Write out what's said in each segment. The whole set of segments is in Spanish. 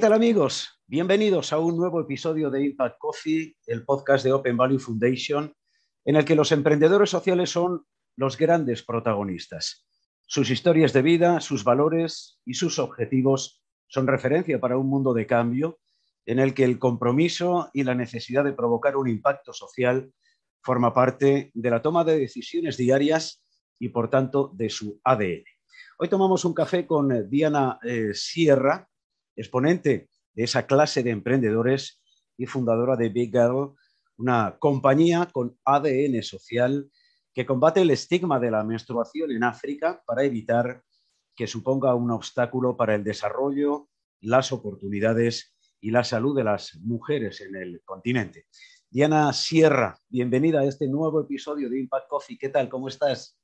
tal amigos? Bienvenidos a un nuevo episodio de Impact Coffee, el podcast de Open Value Foundation, en el que los emprendedores sociales son los grandes protagonistas. Sus historias de vida, sus valores y sus objetivos son referencia para un mundo de cambio en el que el compromiso y la necesidad de provocar un impacto social forma parte de la toma de decisiones diarias y, por tanto, de su ADN. Hoy tomamos un café con eh, Diana eh, Sierra, exponente de esa clase de emprendedores y fundadora de Big Girl, una compañía con ADN social que combate el estigma de la menstruación en África para evitar que suponga un obstáculo para el desarrollo, las oportunidades y la salud de las mujeres en el continente. Diana Sierra, bienvenida a este nuevo episodio de Impact Coffee. ¿Qué tal? ¿Cómo estás?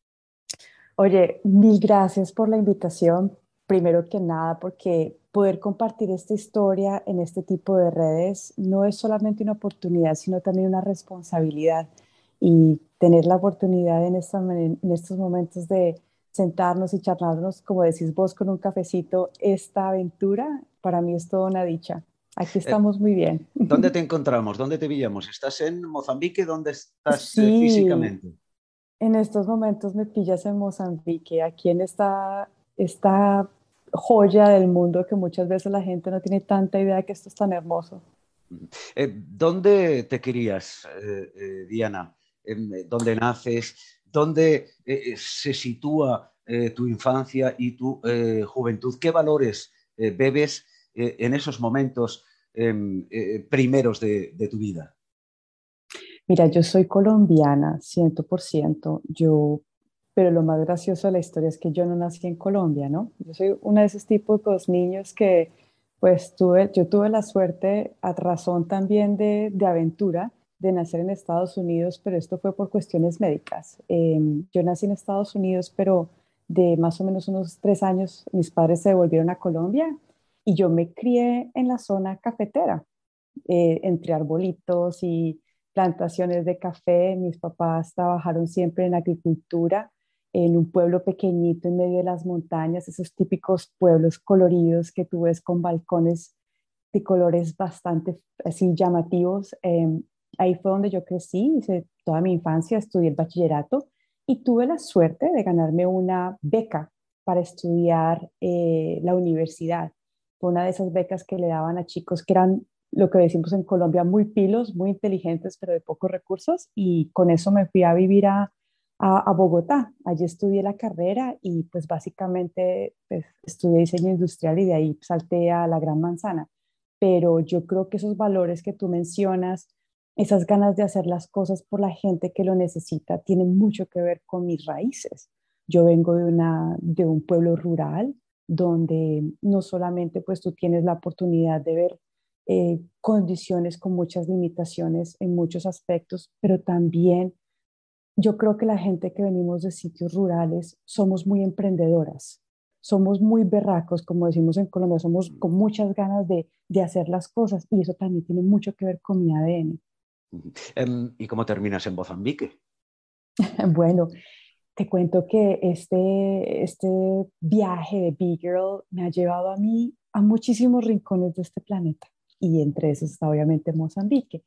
Oye, mil gracias por la invitación. Primero que nada, porque poder compartir esta historia en este tipo de redes no es solamente una oportunidad, sino también una responsabilidad. Y tener la oportunidad en, en estos momentos de sentarnos y charlarnos, como decís vos, con un cafecito, esta aventura, para mí es toda una dicha. Aquí eh, estamos muy bien. ¿Dónde te encontramos? ¿Dónde te pillamos? ¿Estás en Mozambique? ¿Dónde estás eh, físicamente? En estos momentos me pillas en Mozambique, aquí en esta, esta joya del mundo que muchas veces la gente no tiene tanta idea de que esto es tan hermoso. Eh, ¿Dónde te querías, Diana? ¿Dónde naces? ¿Dónde se sitúa tu infancia y tu juventud? ¿Qué valores bebes en esos momentos Em, eh, primeros de, tu vida? Mira, yo soy colombiana, 100%. Yo, pero lo más gracioso de la historia es que yo no nací en Colombia, ¿no? Yo soy una de esos tipos de niños que, pues, tuve, yo tuve la suerte, a razón también de, de aventura, de nacer en Estados Unidos, pero esto fue por cuestiones médicas. Em, yo nací en Estados Unidos, pero de más o menos unos tres años mis padres se devolvieron a Colombia y yo me crié en la zona cafetera, eh, entre arbolitos y plantaciones de café. Mis papás trabajaron siempre en agricultura, en un pueblo pequeñito en medio de las montañas, esos típicos pueblos coloridos que tú ves con balcones de colores bastante así llamativos. Em, ahí fue donde yo crecí, hice toda mi infancia, estudié el bachillerato y tuve la suerte de ganarme una beca para estudiar eh, la universidad fue una de esas becas que le daban a chicos que eran lo que decimos en Colombia, muy pilos, muy inteligentes, pero de pocos recursos. Y con eso me fui a vivir a, a, Bogotá. Allí estudié la carrera y pues básicamente pues, estudié diseño industrial y de ahí salté a la Gran Manzana. Pero yo creo que esos valores que tú mencionas, esas ganas de hacer las cosas por la gente que lo necesita, tienen mucho que ver con mis raíces. Yo vengo de, una, de un pueblo rural, donde no solamente pues tú tienes la oportunidad de ver eh, condiciones con muchas limitaciones en muchos aspectos, pero también yo creo que la gente que venimos de sitios rurales somos muy emprendedoras, somos muy berracos, como decimos en Colombia, somos con muchas ganas de, de hacer las cosas y eso también tiene mucho que ver con mi ADN. Em, ¿Y cómo terminas en Mozambique? bueno, te cuento que este, este viaje de Big Girl me ha llevado a mí a muchísimos rincones de este planeta y entre esos está obviamente Mozambique.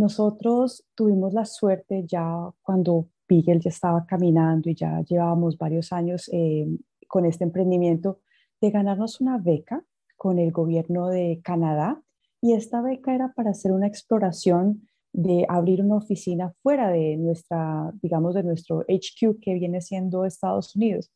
Nosotros tuvimos la suerte ya cuando Girl ya estaba caminando y ya llevábamos varios años eh, con este emprendimiento de ganarnos una beca con el gobierno de Canadá y esta beca era para hacer una exploración de abrir una oficina fuera de nuestra, digamos, de nuestro HQ que viene siendo Estados Unidos.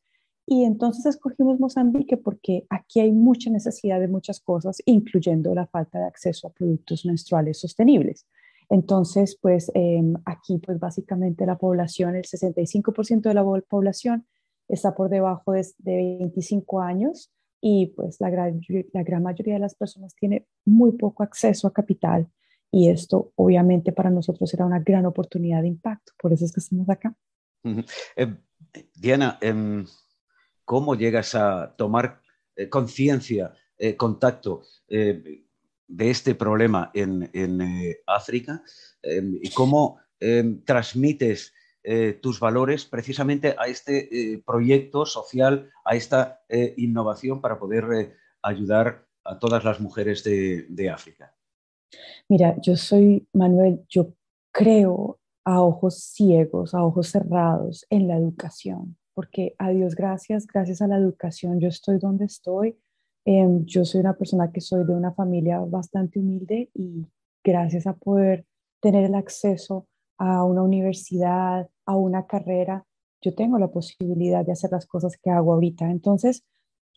Y entonces escogimos Mozambique porque aquí hay mucha necesidad de muchas cosas, incluyendo la falta de acceso a productos menstruales sostenibles. Entonces, pues em, aquí, pues básicamente la población, el 65% de la población está por debajo de, de 25 años y pues la gran, la gran mayoría de las personas tiene muy poco acceso a capital y esto obviamente para nosotros era una gran oportunidad de impacto, por eso es que estamos acá. Eh, Diana, em, ¿cómo llegas a tomar eh, conciencia, eh, contacto de este problema en, en África? Em, ¿Y cómo em, transmites tus valores precisamente a este proyecto social, a esta innovación para poder ayudar a todas las mujeres de, África? Mira, yo soy, Manuel, yo creo a ojos ciegos, a ojos cerrados en la educación, porque a Dios gracias, gracias a la educación yo estoy donde estoy. Em, yo soy una persona que soy de una familia bastante humilde y gracias a poder tener el acceso a una universidad, a una carrera, yo tengo la posibilidad de hacer las cosas que hago ahorita. Entonces,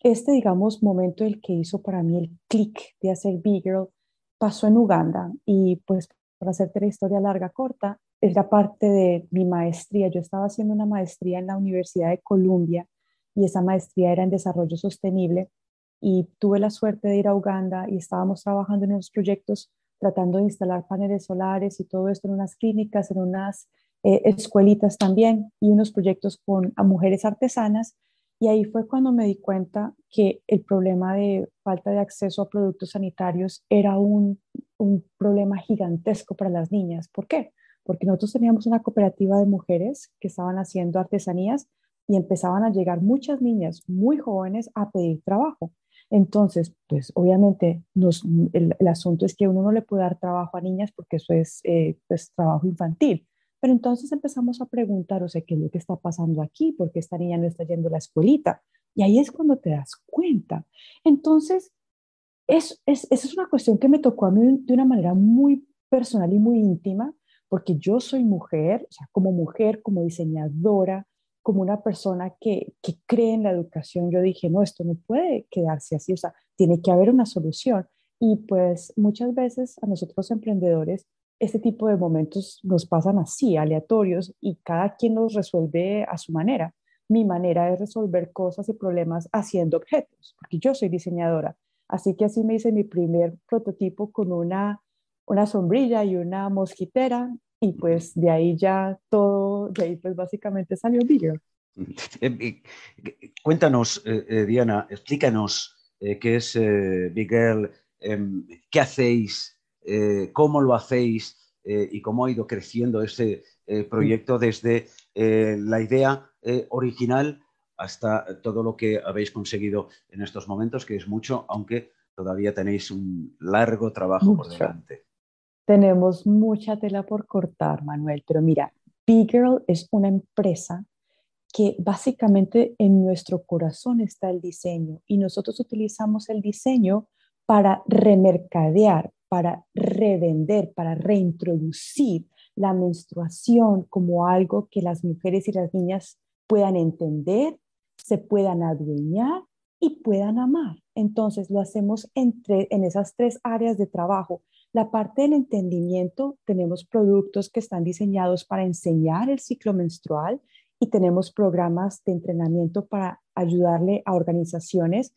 este, digamos, momento el que hizo para mí el clic de hacer Big Girl pasó en Uganda y pues para hacerte la historia larga, corta, era parte de mi maestría. Yo estaba haciendo una maestría en la Universidad de Columbia y esa maestría era en desarrollo sostenible y tuve la suerte de ir a Uganda y estábamos trabajando en unos proyectos tratando de instalar paneles solares y todo esto en unas clínicas, en unas eh, escuelitas también y unos proyectos con mujeres artesanas. Y ahí fue cuando me di cuenta que el problema de falta de acceso a productos sanitarios era un, un problema gigantesco para las niñas. ¿Por qué? Porque nosotros teníamos una cooperativa de mujeres que estaban haciendo artesanías y empezaban a llegar muchas niñas muy jóvenes a pedir trabajo. Entonces, pues obviamente el, asunto es que uno no le puede dar trabajo a niñas porque eso es eh, pues, trabajo infantil. Pero entonces empezamos a preguntar, o sea, ¿qué es lo que está pasando aquí? ¿Por qué esta niña no está yendo a la escuelita? Y ahí es cuando te das cuenta. Entonces, es, esa es una cuestión que me tocó a mí de una manera muy personal y muy íntima, porque yo soy mujer, o sea, como mujer, como diseñadora, como una persona que, que cree en la educación, yo dije, no, esto no puede quedarse así, o sea, tiene que haber una solución. Y pues muchas veces a nosotros emprendedores este tipo de momentos nos pasan así, aleatorios, y cada quien los resuelve a su manera. Mi manera es resolver cosas y problemas haciendo objetos, porque yo soy diseñadora. Así que así me hice mi primer prototipo con una, una sombrilla y una mosquitera y pues de ahí ya todo, de ahí pues básicamente salió Bigger. Eh, eh, cuéntanos, eh, Diana, explícanos qué es Big Girl, em, qué hacéis, cómo lo hacéis y cómo ha ido creciendo este proyecto desde la idea original hasta todo lo que habéis conseguido en estos momentos, que es mucho, aunque todavía tenéis un largo trabajo por delante. Tenemos mucha tela por cortar, Manuel, pero mira, Big Girl es una empresa que básicamente en nuestro corazón está el diseño y nosotros utilizamos el diseño para remercadear, para revender, para reintroducir la menstruación como algo que las mujeres y las niñas puedan entender, se puedan adueñar y puedan amar. Entonces lo hacemos en esas tres áreas de trabajo la parte del entendimiento, tenemos productos que están diseñados para enseñar el ciclo menstrual y tenemos programas de entrenamiento para ayudarle a organizaciones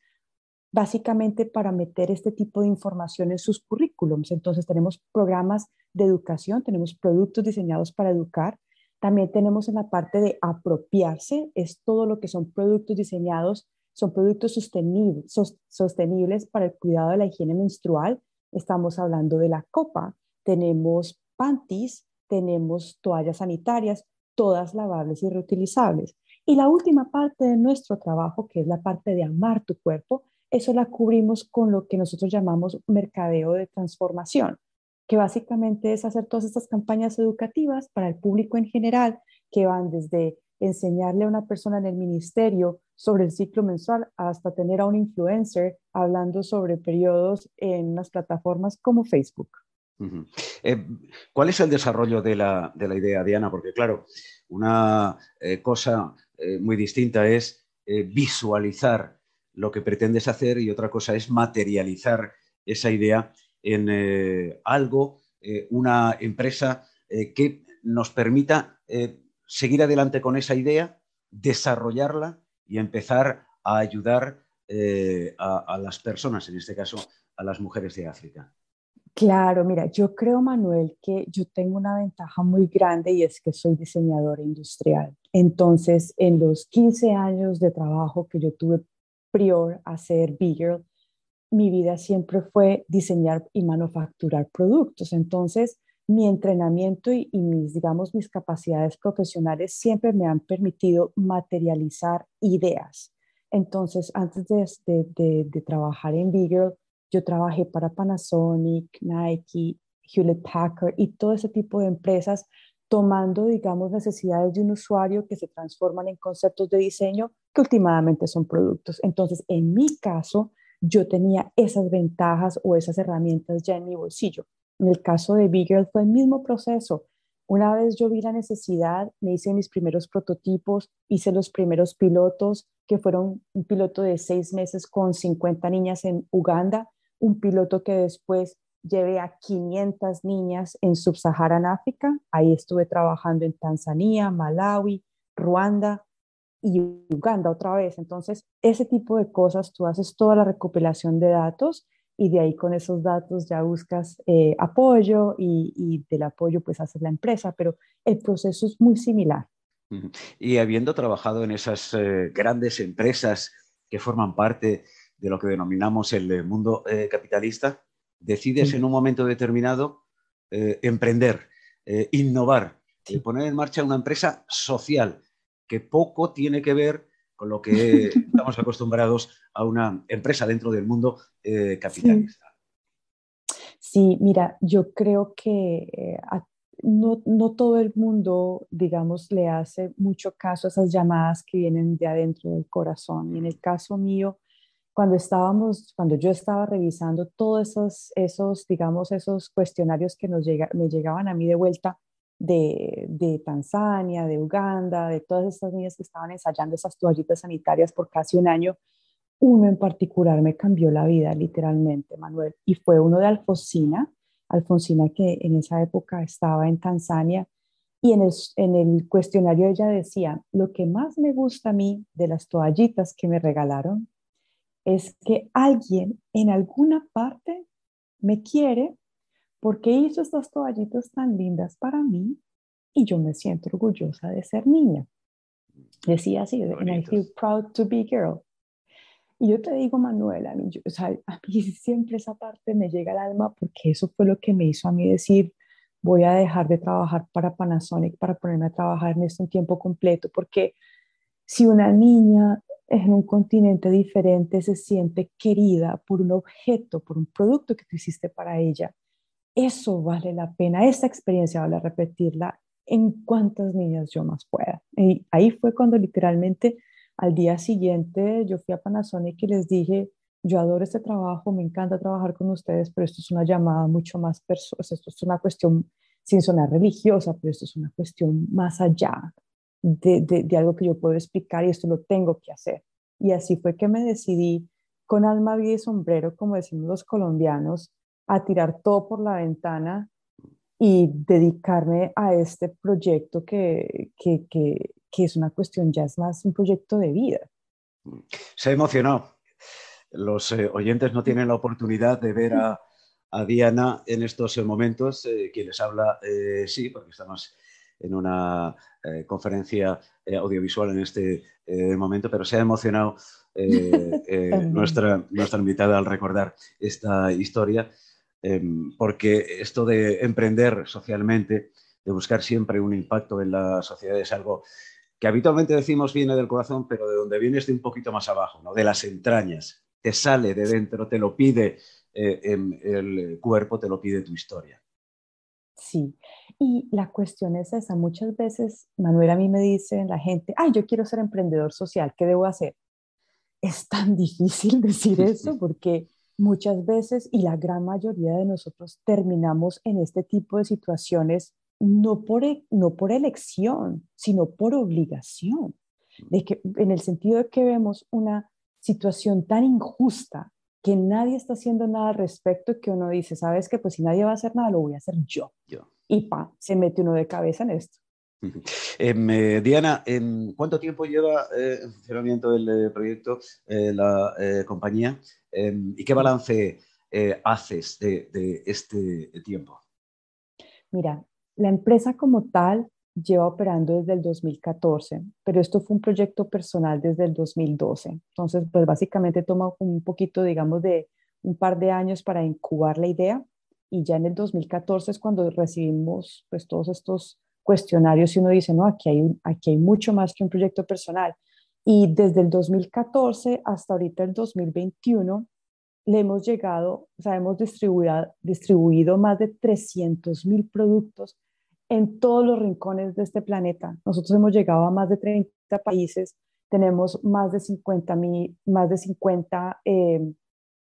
básicamente para meter este tipo de información en sus currículums. Entonces tenemos programas de educación, tenemos productos diseñados para educar. También tenemos en la parte de apropiarse, es todo lo que son productos diseñados, son productos sostenibles, sostenibles para el cuidado de la higiene menstrual Estamos hablando de la copa. Tenemos panties, tenemos toallas sanitarias, todas lavables y reutilizables. Y la última parte de nuestro trabajo, que es la parte de amar tu cuerpo, eso la cubrimos con lo que nosotros llamamos mercadeo de transformación, que básicamente es hacer todas estas campañas educativas para el público en general, que van desde enseñarle a una persona en el ministerio sobre el ciclo mensual hasta tener a un influencer hablando sobre periodos en las plataformas como Facebook. Eh, ¿Cuál es el desarrollo de la, idea, Diana? Porque claro, una eh, cosa eh, muy distinta es visualizar lo que pretendes hacer y otra cosa es materializar esa idea en algo, una empresa que nos permita seguir adelante con esa idea, desarrollarla y empezar a ayudar eh, a, las personas, en este caso a las mujeres de África. Claro, mira, yo creo, Manuel, que yo tengo una ventaja muy grande y es que soy diseñadora industrial. Entonces, en los 15 años de trabajo que yo tuve prior a ser Bigger, mi vida siempre fue diseñar y manufacturar productos. Entonces, mi entrenamiento y, mis, digamos, mis capacidades profesionales siempre me han permitido materializar ideas. Entonces, antes de, trabajar en Bigger, yo trabajé para Panasonic, Nike, Hewlett Packard y todo ese tipo de empresas tomando, digamos, necesidades de un usuario que se transforman en conceptos de diseño que últimamente son productos. Entonces, en mi caso, yo tenía esas ventajas o esas herramientas ya en mi bolsillo. En el caso de Bigger fue el mismo proceso. Una vez yo vi la necesidad, me hice mis primeros prototipos, hice los primeros pilotos, que fueron un piloto de seis meses con 50 niñas en Uganda, un piloto que después llevé a 500 niñas en Sub-Saharan África. Ahí estuve trabajando en Tanzania, Malawi, Ruanda y Uganda otra vez. Entonces, ese tipo de cosas, tú haces toda la recopilación de datos y de ahí con esos datos ya buscas eh, apoyo y, del apoyo pues haces la empresa, pero el proceso es muy similar. Y habiendo trabajado en esas eh, grandes empresas que forman parte de lo que denominamos el eh, mundo capitalista, decides en un momento determinado emprender, innovar, y poner en marcha una empresa social que poco tiene que ver con lo que estamos acostumbrados a una empresa dentro del mundo eh, capitalista. Sí. mira, yo creo que no, no, todo el mundo, digamos, le hace mucho caso a esas llamadas que vienen de adentro del corazón. Y en el caso mío, cuando estábamos, cuando yo estaba revisando todos esos, esos digamos, esos cuestionarios que nos llega, me llegaban a mí de vuelta de, de, Tanzania, de Uganda, de todas estas niñas que estaban ensayando esas toallitas sanitarias por casi un año, uno en particular me cambió la vida, literalmente, Manuel, y fue uno de Alfonsina, Alfonsina que en esa época estaba en Tanzania, y en el, en el cuestionario ella decía, lo que más me gusta a mí de las toallitas que me regalaron es que alguien en alguna parte me quiere porque hizo estas toallitas tan lindas para mí y yo me siento orgullosa de ser niña. Decía así, and I feel proud to be girl. Y yo te digo, Manuela, a mí, a mí siempre esa parte me llega al alma porque eso fue lo que me hizo a mí decir, voy a dejar de trabajar para Panasonic para ponerme a trabajar en esto en tiempo completo, porque si una niña en un continente diferente se siente querida por un objeto, por un producto que tú hiciste para ella, eso vale la pena, esa experiencia vale repetirla en cuantas niñas yo más pueda. Y ahí fue cuando literalmente al día siguiente yo fui a Panasonic y les dije, yo adoro este trabajo, me encanta trabajar con ustedes, pero esto es una llamada mucho más personal, esto es una cuestión sin sonar religiosa, pero esto es una cuestión más allá, de, algo que yo puedo explicar y esto lo tengo que hacer. Y así fue que me decidí con alma, vida y sombrero, como decimos los colombianos, a tirar todo por la ventana y dedicarme a este proyecto que, que, que, que es una cuestión, ya es más un proyecto de vida. Se emocionó. Los eh, oyentes no tienen la oportunidad de ver a, a Diana en estos momentos. Eh, quien les habla, eh, sí, porque estamos en una eh, conferencia eh, audiovisual en este eh, momento, pero se ha emocionado nuestra, nuestra invitada al recordar esta historia, em, porque esto de emprender socialmente, de buscar siempre un impacto en la sociedad es algo que habitualmente decimos viene del corazón, pero de donde viene es de un poquito más abajo, ¿no? de las entrañas, te sale de dentro, te lo pide el cuerpo, te lo pide tu historia. Sí, y la cuestión es esa. Muchas veces, Manuel, a mí me dice la gente, ay, yo quiero ser emprendedor social, ¿qué debo hacer? Es tan difícil decir eso porque muchas veces y la gran mayoría de nosotros terminamos en este tipo de situaciones no por, e, no por elección, sino por obligación. De que, en el sentido de que vemos una situación tan injusta que nadie está haciendo nada al respecto que uno dice, sabes que pues si nadie va a hacer nada, lo voy a hacer yo. yo. Y pa, se mete uno de cabeza en esto. Em, eh, Diana, ¿en ¿cuánto tiempo lleva eh, en funcionamiento el eh, proyecto, la compañía? Em, ¿Y qué balance haces de, de, este tiempo? Mira, la empresa como tal lleva operando desde el 2014, pero esto fue un proyecto personal desde el 2012. Entonces, pues básicamente toma un poquito, digamos, de un par de años para incubar la idea y ya en el 2014 es cuando recibimos pues todos estos cuestionarios y uno dice, no, aquí hay, aquí hay mucho más que un proyecto personal. Y desde el 2014 hasta ahorita el 2021 le hemos llegado, o sea, hemos distribuido, distribuido más de 300 mil productos en todos los rincones de este planeta. Nosotros hemos llegado a más de 30 países, tenemos más de 50, más de 50 eh,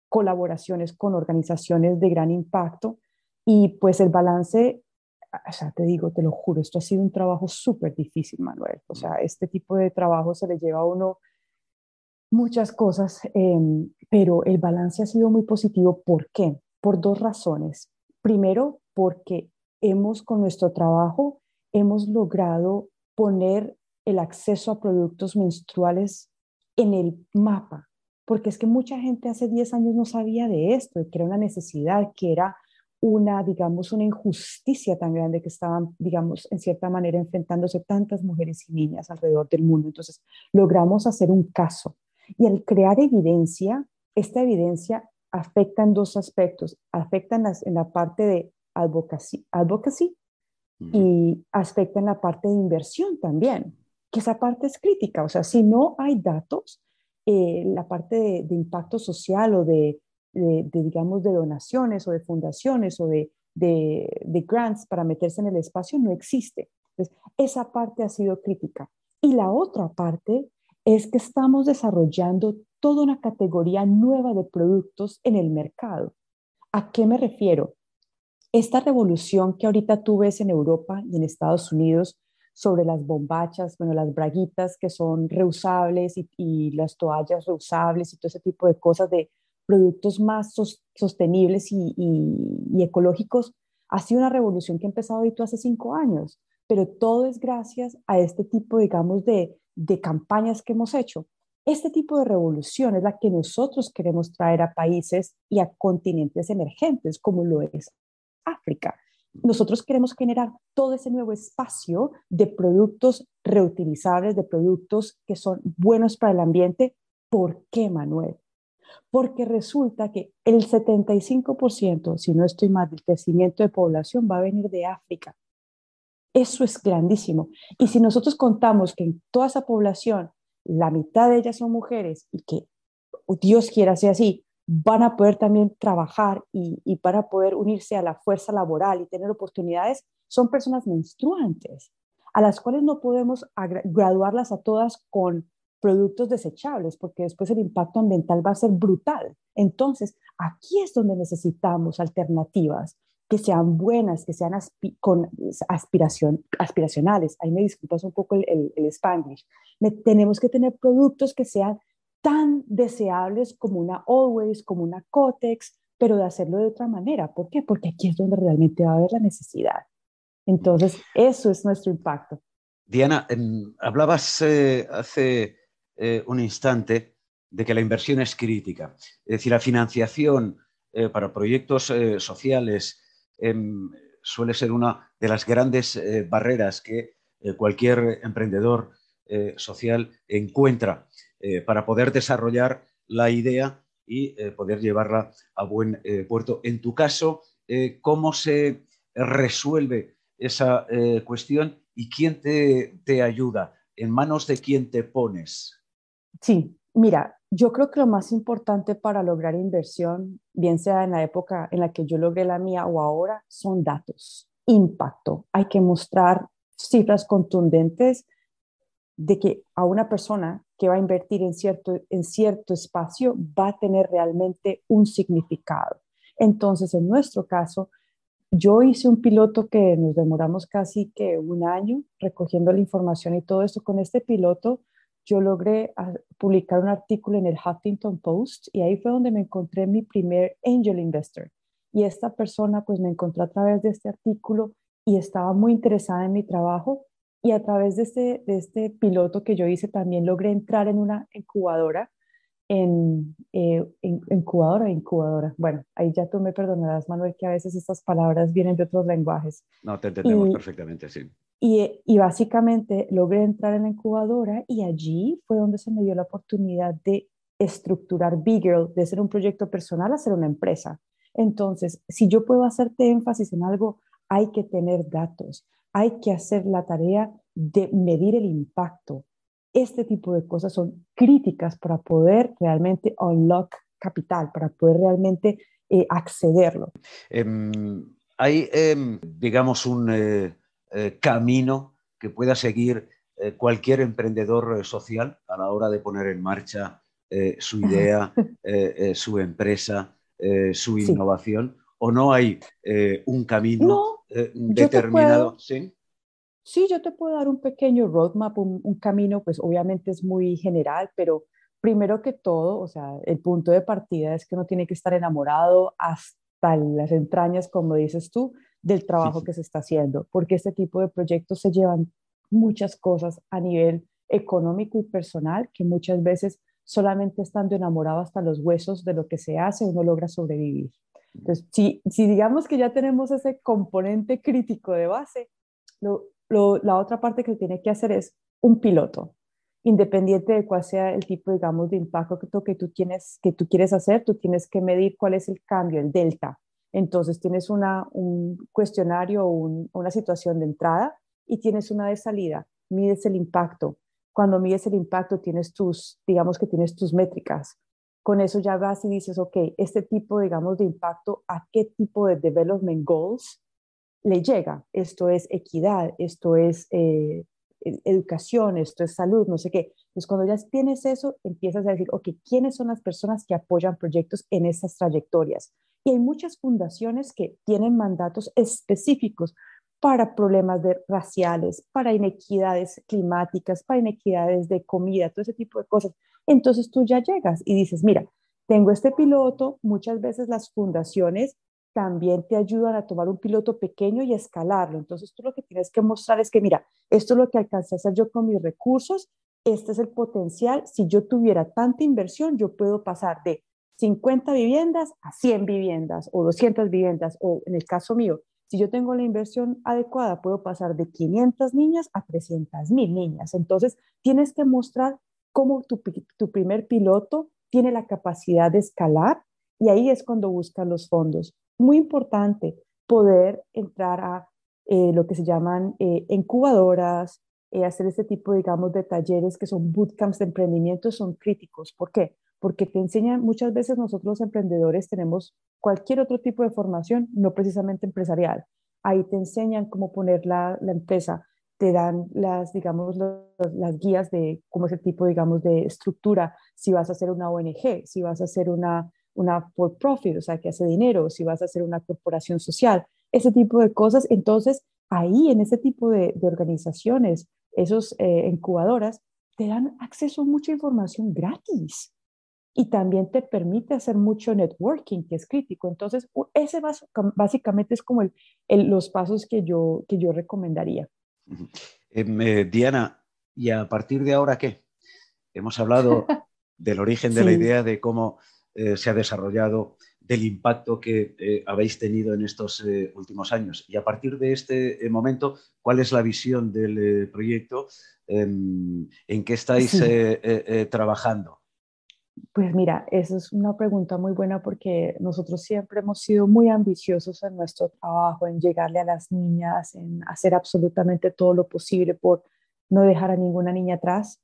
colaboraciones con organizaciones de gran impacto y pues el balance, o sea, te digo, te lo juro, esto ha sido un trabajo súper difícil, Manuel. O sea, este tipo de trabajo se le lleva a uno muchas cosas, em, pero el balance ha sido muy positivo. ¿Por qué? Por dos razones. Primero, porque hemos con nuestro trabajo, hemos logrado poner el acceso a productos menstruales en el mapa, porque es que mucha gente hace 10 años no sabía de esto, que era una necesidad, que era una, digamos, una injusticia tan grande que estaban, digamos, en cierta manera enfrentándose tantas mujeres y niñas alrededor del mundo. Entonces, logramos hacer un caso. Y al crear evidencia, esta evidencia afecta en dos aspectos. Afecta en, en la parte de advocacy, advocacy y afecta en la parte de inversión también, que esa parte es crítica. O sea, si no hay datos, eh, la parte de, impacto social o de, digamos, de donaciones o de fundaciones o de, de, grants para meterse en el espacio no existe. Entonces, esa parte ha sido crítica. Y la otra parte es que estamos desarrollando toda una categoría nueva de productos en el mercado. ¿A qué me refiero? Esta revolución que ahorita tú ves en Europa y en Estados Unidos sobre las bombachas, bueno, las braguitas que son reusables y, las toallas reusables y todo ese tipo de cosas de productos más sostenibles y, ecológicos, ha sido una revolución que ha empezado ahorita hace cinco años, pero todo es gracias a este tipo, digamos, de, de campañas que hemos hecho. Este tipo de revolución es la que nosotros queremos traer a países y a continentes emergentes, como lo es África. Nosotros queremos generar todo ese nuevo espacio de productos reutilizables, de productos que son buenos para el ambiente. ¿Por qué, Manuel? Porque resulta que el 75%, si no estoy mal, del crecimiento de población va a venir de África. Eso es grandísimo. Y si nosotros contamos que en toda esa población la mitad de ellas son mujeres y que Dios quiera sea así, van a poder también trabajar y, y, para poder unirse a la fuerza laboral y tener oportunidades, son personas menstruantes, a las cuales no podemos graduarlas a todas con productos desechables, porque después el impacto ambiental va a ser brutal. Entonces, aquí es donde necesitamos alternativas que sean buenas, que sean con aspiración, aspiracionales. Ahí me disculpas un poco el, el, el Spanglish. tenemos que tener productos que sean tan deseables como una Always, como una Cotex, pero de hacerlo de otra manera. ¿Por qué? Porque aquí es donde realmente va a haber la necesidad. Entonces, eso es nuestro impacto. Diana, hablabas eh, hace eh, un instante de que la inversión es crítica. Es decir, la financiación eh, para proyectos sociales em, suele ser una de las grandes barreras que cualquier emprendedor social encuentra eh, para poder desarrollar la idea y eh, poder llevarla a buen eh, puerto. En tu caso, ¿cómo se resuelve esa cuestión y quién te, te ayuda? ¿En manos de quién te pones? Sí, mira, yo creo que lo más importante para lograr inversión, bien sea en la época en la que yo logré la mía o ahora, son datos, impacto. Hay que mostrar cifras contundentes de que a una persona que va a invertir en cierto, en cierto espacio va a tener realmente un significado. Entonces, en nuestro caso, yo hice un piloto que nos demoramos casi que un año recogiendo la información y todo esto. Con este piloto, yo logré ah, publicar un artículo en el Huffington Post y ahí fue donde me encontré mi primer angel investor. Y esta persona pues me encontró a través de este artículo y estaba muy interesada en mi trabajo y a través de este, de este piloto que yo hice también logré entrar en una incubadora, en, eh, incubadora, incubadora. Bueno, ahí ya tú me perdonarás, Manuel, que a veces estas palabras vienen de otros lenguajes. No, te entendemos perfectamente, sí. Y, y, básicamente logré entrar en la incubadora y allí fue donde se me dio la oportunidad de estructurar Big Girl, de ser un proyecto personal a ser una empresa. Entonces, si yo puedo hacerte énfasis en algo, hay que tener datos, hay que hacer la tarea de medir el impacto. Este tipo de cosas son críticas para poder realmente unlock capital, para poder realmente eh, accederlo. Em, hay, em, digamos, un eh, eh, camino que pueda seguir cualquier emprendedor social a la hora de poner en marcha su idea, su empresa, su innovación, o no hay un camino determinado. ¿Sí? Sí, yo te puedo dar un pequeño roadmap, un, camino, pues obviamente es muy general, pero primero que todo, o sea, el punto de partida es que uno tiene que estar enamorado hasta las entrañas, como dices tú, del trabajo que se está haciendo, porque este tipo de proyectos se llevan muchas cosas a nivel económico y personal que muchas veces solamente estando enamorado hasta los huesos de lo que se hace uno logra sobrevivir. Entonces, si, si digamos que ya tenemos ese componente crítico de base, lo, la otra parte que tiene que hacer es un piloto, independiente de cuál sea el tipo, digamos, de impacto que tú, tienes, que tú quieres hacer, tú tienes que medir cuál es el cambio, el delta. Entonces tienes una, un cuestionario o una situación de entrada y tienes una de salida, mides el impacto. Cuando mides el impacto tienes tus, digamos que tienes tus métricas. Con eso ya vas y dices, ok, este tipo, digamos, de impacto, ¿a qué tipo de development goals le llega. Esto es equidad, esto es eh, e-, educación, esto es salud, no sé qué. Entonces, cuando ya tienes eso, empiezas a decir, ok, ¿quiénes son las personas que apoyan proyectos en esas trayectorias? Y hay muchas fundaciones que tienen mandatos específicos para problemas de, raciales, para inequidades climáticas, para inequidades de comida, todo ese tipo de cosas. Entonces tú ya llegas y dices, mira, tengo este piloto, muchas veces las fundaciones también te ayudan a tomar un piloto pequeño y escalarlo. Entonces tú lo que tienes que mostrar es que, mira, esto es lo que alcancé a hacer yo con mis recursos, este es el potencial. Si yo tuviera tanta inversión, yo puedo pasar de 50 viviendas a 100 viviendas o 200 viviendas, o en el caso mío, si yo tengo la inversión adecuada, puedo pasar de 500 niñas a 300 mil niñas. Entonces, tienes que mostrar cómo tu, tu primer piloto tiene la capacidad de escalar y ahí es cuando buscan los fondos muy importante poder entrar a eh, lo que se llaman eh, incubadoras, eh, hacer este tipo, digamos, de talleres que son bootcamps de emprendimiento, son críticos. ¿Por qué? Porque te enseñan, muchas veces nosotros los emprendedores tenemos cualquier otro tipo de formación, no precisamente empresarial. Ahí te enseñan cómo poner la, la empresa, te dan las, digamos, las guías de cómo es el tipo, digamos, de estructura, si vas a hacer una ONG, si vas a hacer una una for profit, o sea, que hace dinero, si vas a hacer una corporación social, ese tipo de cosas. Entonces, ahí en ese tipo de, organizaciones, esos eh, incubadoras, te dan acceso a mucha información gratis y también te permite hacer mucho networking, que es crítico. Entonces, ese básicamente es como el, los pasos que yo, que yo recomendaría. Eh, Diana, ¿y a partir de ahora qué? Hemos hablado del origen de la idea, de cómo eh, se ha desarrollado, del impacto que eh, habéis tenido en estos últimos años. Y a partir de este momento, ¿cuál es la visión del proyecto? Em, ¿En qué estáis trabajando? Pues mira, esa es una pregunta muy buena porque nosotros siempre hemos sido muy ambiciosos en nuestro trabajo, en llegarle a las niñas, en hacer absolutamente todo lo posible por no dejar a ninguna niña atrás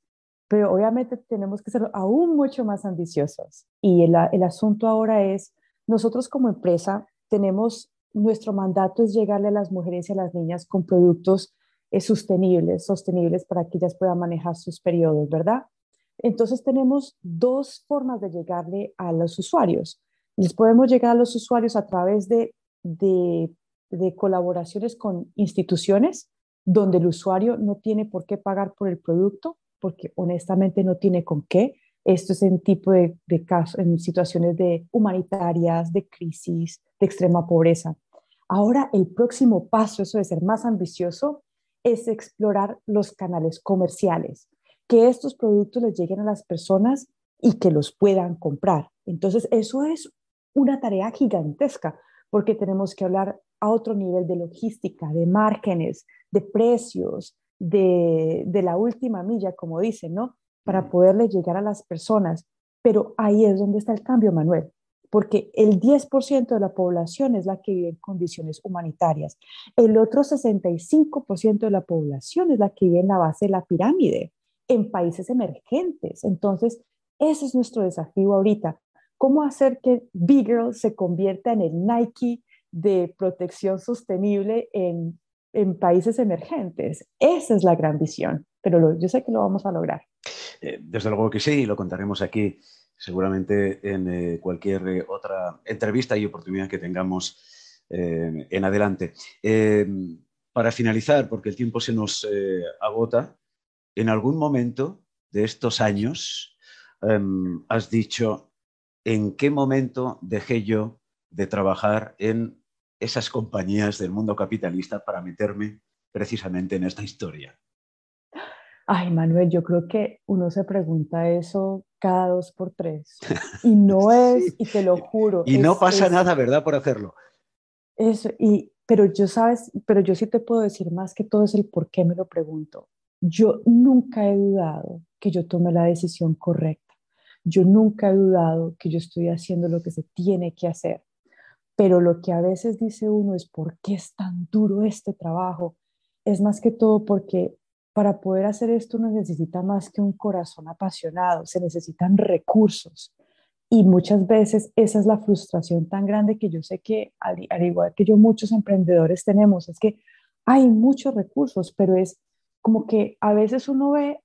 pero obviamente tenemos que ser aún mucho más ambiciosos. Y el, asunto ahora es, nosotros como empresa tenemos, nuestro mandato es llegarle a las mujeres y a las niñas con productos eh, sostenibles, sostenibles para que ellas puedan manejar sus periodos, ¿verdad? Entonces tenemos dos formas de llegarle a los usuarios. Les podemos llegar a los usuarios a través de, colaboraciones con instituciones donde el usuario no tiene por qué pagar por el producto, porque honestamente no tiene con qué. Esto es en tipo de, de casos, en situaciones de humanitarias, de crisis, de extrema pobreza. Ahora el próximo paso, eso de ser más ambicioso, es explorar los canales comerciales, que estos productos les lleguen a las personas y que los puedan comprar. Entonces, eso es una tarea gigantesca, porque tenemos que hablar a otro nivel de logística, de márgenes, de precios, de, la última milla, como dicen, ¿no? Para poderle llegar a las personas. Pero ahí es donde está el cambio, Manuel, porque el 10% de la población es la que vive en condiciones humanitarias. El otro 65% de la población es la que vive en la base de la pirámide, en países emergentes. Entonces, ese es nuestro desafío ahorita, cómo hacer que Big Girl se convierta en el Nike de protección sostenible en, en países emergentes. Esa es la gran visión, pero yo sé que lo vamos a lograr. Eh, desde luego que sí, lo contaremos aquí seguramente en eh, cualquier eh, otra entrevista y oportunidad que tengamos en adelante. para finalizar, porque el tiempo se nos agota, en algún momento de estos años em, has dicho, ¿en qué momento dejé yo de trabajar en esas compañías del mundo capitalista para meterme precisamente en esta historia? Ay, Manuel, yo creo que uno se pregunta eso cada dos por tres. Y no es, y te lo juro. Y no pasa nada, ¿verdad? Por hacerlo. Eso, y, pero yo sabes, pero yo sí te puedo decir más que todo es el por qué me lo pregunto. Yo nunca he dudado que yo tome la decisión correcta. Yo nunca he dudado que yo estoy haciendo lo que se tiene que hacer. Pero lo que a veces dice uno es, ¿por qué es tan duro este trabajo? Es más que todo porque para poder hacer esto uno necesita más que un corazón apasionado, se necesitan recursos. Y muchas veces esa es la frustración tan grande que yo sé que, al, igual que yo, muchos emprendedores tenemos, es que hay muchos recursos, pero es como que a veces uno ve,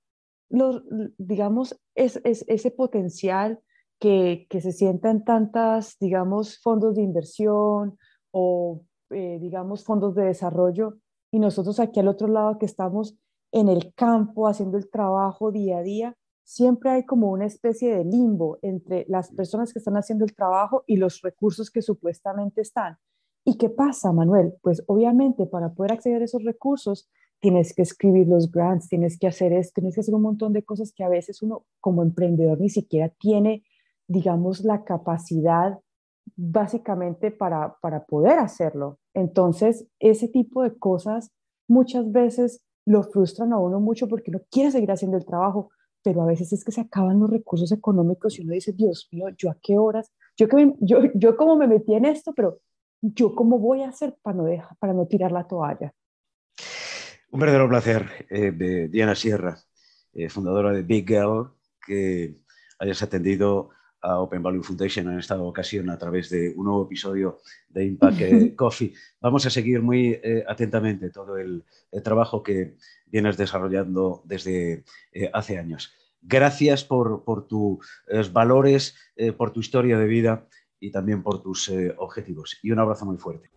los, digamos, es, ese potencial que, que, se sienta en tantas, digamos, fondos de inversión o, eh, digamos, fondos de desarrollo, y nosotros aquí al otro lado que estamos en el campo haciendo el trabajo día a día, siempre hay como una especie de limbo entre las personas que están haciendo el trabajo y los recursos que supuestamente están. ¿Y qué pasa, Manuel? Pues obviamente para poder acceder a esos recursos tienes que escribir los grants, tienes que hacer esto, tienes que hacer un montón de cosas que a veces uno como emprendedor ni siquiera tiene, digamos, la capacidad básicamente para, para poder hacerlo. Entonces, ese tipo de cosas muchas veces lo frustran a uno mucho porque uno quiere seguir haciendo el trabajo, pero a veces es que se acaban los recursos económicos y uno dice, Dios mío, ¿yo a qué horas? Yo, que yo, yo como me metí en esto, pero ¿yo cómo voy a hacer para no, dejar, para no tirar la toalla? Un verdadero placer, eh, de Diana Sierra, eh, fundadora de Big Girl, que hayas atendido a Open Value Foundation en esta ocasión a través de un nuevo episodio de Impact eh, Coffee. Vamos a seguir muy atentamente todo el, trabajo que vienes desarrollando desde hace años. Gracias por, por tus valores, por tu historia de vida y también por tus objetivos. Y un abrazo muy fuerte.